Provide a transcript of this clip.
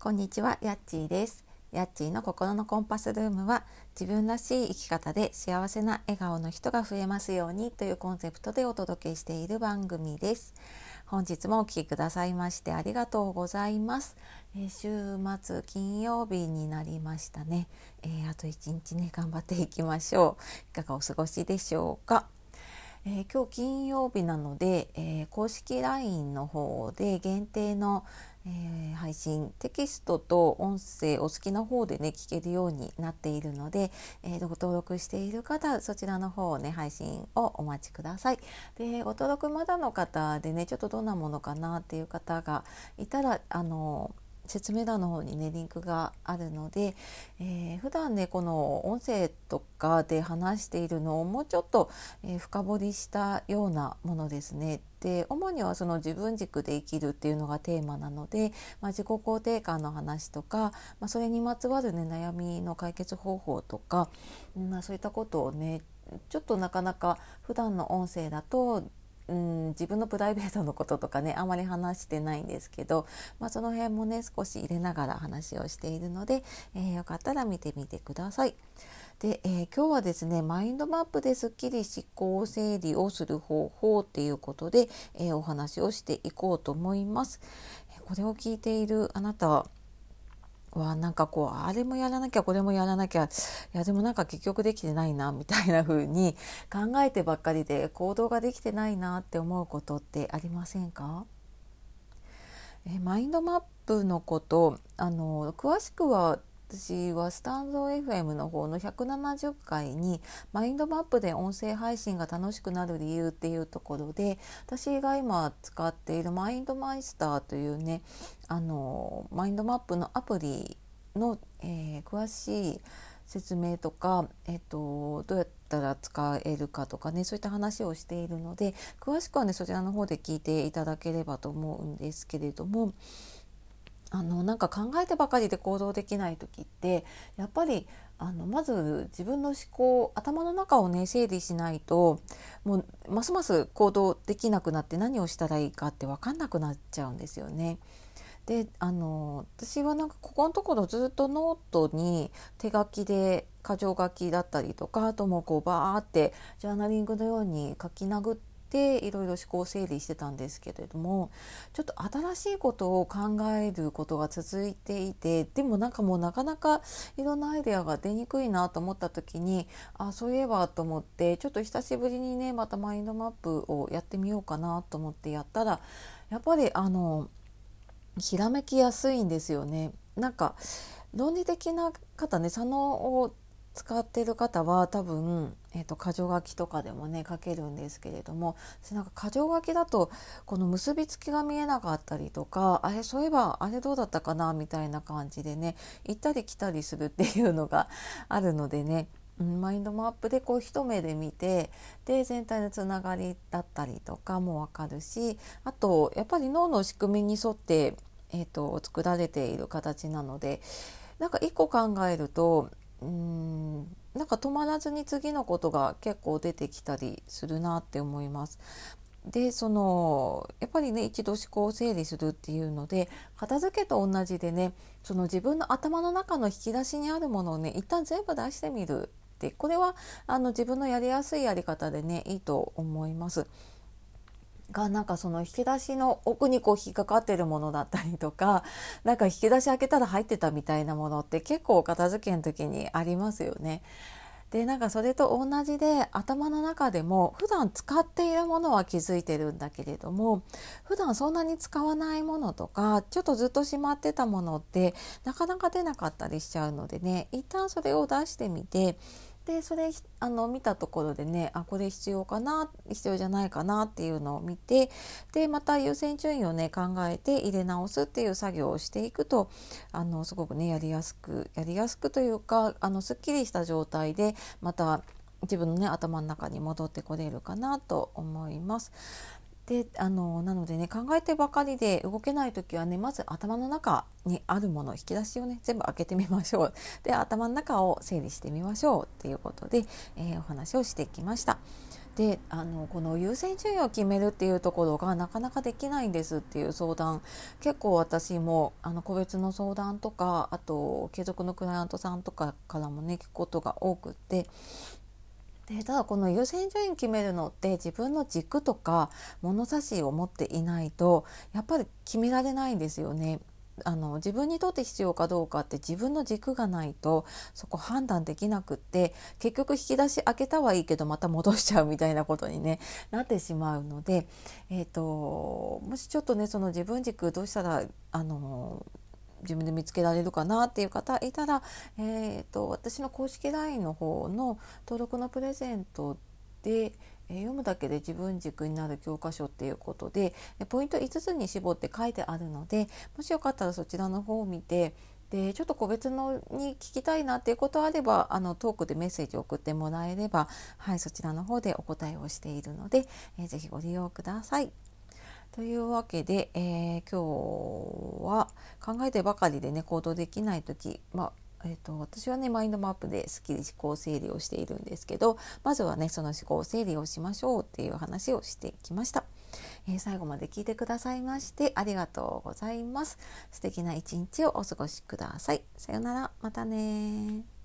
こんにちは、やっちーです。やっちーの心のコンパスルームは自分らしい生き方で幸せな笑顔の人が増えますようにというコンセプトでお届けしている番組です。本日もお聴きくださいましてありがとうございます。え週末金曜日になりましたね、えーあと一日ね頑張っていきましょう。いかがお過ごしでしょうか？えー今日金曜日なので、えー公式 LINE の方で限定の、えー配信テキストと音声お好きな方でね聞けるようになっているので、えーご登録している方そちらの方をね配信をお待ちください。でご登録まだの方でねちょっとどんなものかなっていう方がいたらあの説明欄の方にねリンクがあるので、えー普段ねこの音声とかで話しているのをもうちょっと、えー深掘りしたようなものですね。で主にはその自分軸で生きるっていうのがテーマなので、まあ、自己肯定感の話とか、まあ、それにまつわるね悩みの解決方法とか、まあ、そういったことをねちょっとなかなか普段の音声だとうん、自分のプライベートのこととかねあまり話してないんですけど、まあ、その辺もね少し入れながら話をしているので、えーよかったら見てみてください。で、えー今日はですねマインドマップですっきり思考整理をする方法っていうことで、えーお話をしていこうと思います。これを聞いているあなたはなんかこうあれもやらなきゃこれもやらなきゃいやでもなんか結局できてないなみたいな風に考えてばっかりで行動ができてないなって思うことってありませんか？えマインドマップのことあの詳しくは私はスタンド FM の方の170回にマインドマップで音声配信が楽しくなる理由っていうところで私が今使っているマインドマイスターというねあのマインドマップのアプリの、えー詳しい説明とか、えっと、どうやったら使えるかとかねそういった話をしているので詳しくはねそちらの方で聞いていただければと思うんですけれどもあのなんか考えてばかりで行動できない時ってやっぱりあのまず自分の思考頭の中をね整理しないともうますます行動できなくなって何をしたらいいかって分かんなくなっちゃうんですよね。であの私はなんかここのところずっとノートに手書きで箇条書きだったりとかあともこうバーってジャーナリングのように書き殴っていろいろ思考整理してたんですけれどもちょっと新しいことを考えることが続いていてでもなんかもうなかなかいろんなアイデアが出にくいなと思った時にあそういえばと思ってちょっと久しぶりにねまたマインドマップをやってみようかなと思ってやったらやっぱりあのひらめきやすいんですよね。なんか論理的な方ね左脳を使ってる方は多分、えー、と箇条書きとかでもね書けるんですけれどもなんか箇条書きだとこの結びつきが見えなかったりとかあれそういえばあれどうだったかなみたいな感じでね行ったり来たりするっていうのが あるのでねマインドマップでこう一目で見てで全体のつながりだったりとかも分かるしあとやっぱり脳の仕組みに沿って、えー、と作られている形なのでなんか一個考えるとうんなんか止まらずに次のことが結構出てきたりするなって思います。でそのやっぱりね一度思考を整理するっていうので片付けと同じでねその自分の頭の中の引き出しにあるものをね一旦全部出してみるってこれはあの自分のやりやすいやり方でねいいと思います。がなんかその引き出しの奥にこう引っかかってるものだったりとか なんか引き出し開けたら入ってたみたいなものって結構片付けの時にありますよね。でなんかそれと同じで頭の中でも普段使っているものは気づいてるんだけれども普段そんなに使わないものとかちょっとずっとしまってたものってなかなか出なかったりしちゃうのでね一旦それを出してみてでそれあの見たところでねあこれ必要かな必要じゃないかなっていうのを見てでまた優先順位をね考えて入れ直すっていう作業をしていくとあのすごくねやりやすくやりやすくというかあのすっきりした状態でまた自分のね頭の中に戻ってこれるかなと思います。であのなのでね考えてばかりで動けない時はねまず頭の中にあるもの引き出しをね全部開けてみましょう で頭の中を整理してみましょうっていうことで、えーお話をしてきました。であのこの優先順位を決めるっていうところがなかなかできないんですっていう相談結構私もあの個別の相談とかあと継続のクライアントさんとかからもね聞くことが多くってでただこの優先順位決めるのって自分の軸とか物差しを持っていないとやっぱり決められないんですよね。あの自分にとって必要かどうかって自分の軸がないとそこ判断できなくって結局引き出し開けたはいいけどまた戻しちゃうみたいなことに、ね、なってしまうので、えーと、もしちょっとねその自分軸どうしたらあの自分で見つけられるかなっていう方いたら、えーと私の公式 LINE の方の登録のプレゼントで、え読むだけで自分軸になる教科書っていうことでポイント5つに絞って書いてあるのでもしよかったらそちらの方を見てでちょっと個別のに聞きたいなっていうことあればあのトークでメッセージを送ってもらえれば、はい、そちらの方でお答えをしているので、えー、ぜご利用ください。というわけで、えー、今日は考えてばかりでね行動できない時、まあえーと、私はねマインドマップですっきり思考整理をしているんですけどまずはねその思考整理をしましょうっていう話をしてきました、えー、最後まで聞いてくださいましてありがとうございます。素敵な一日をお過ごしください。さようなら。またね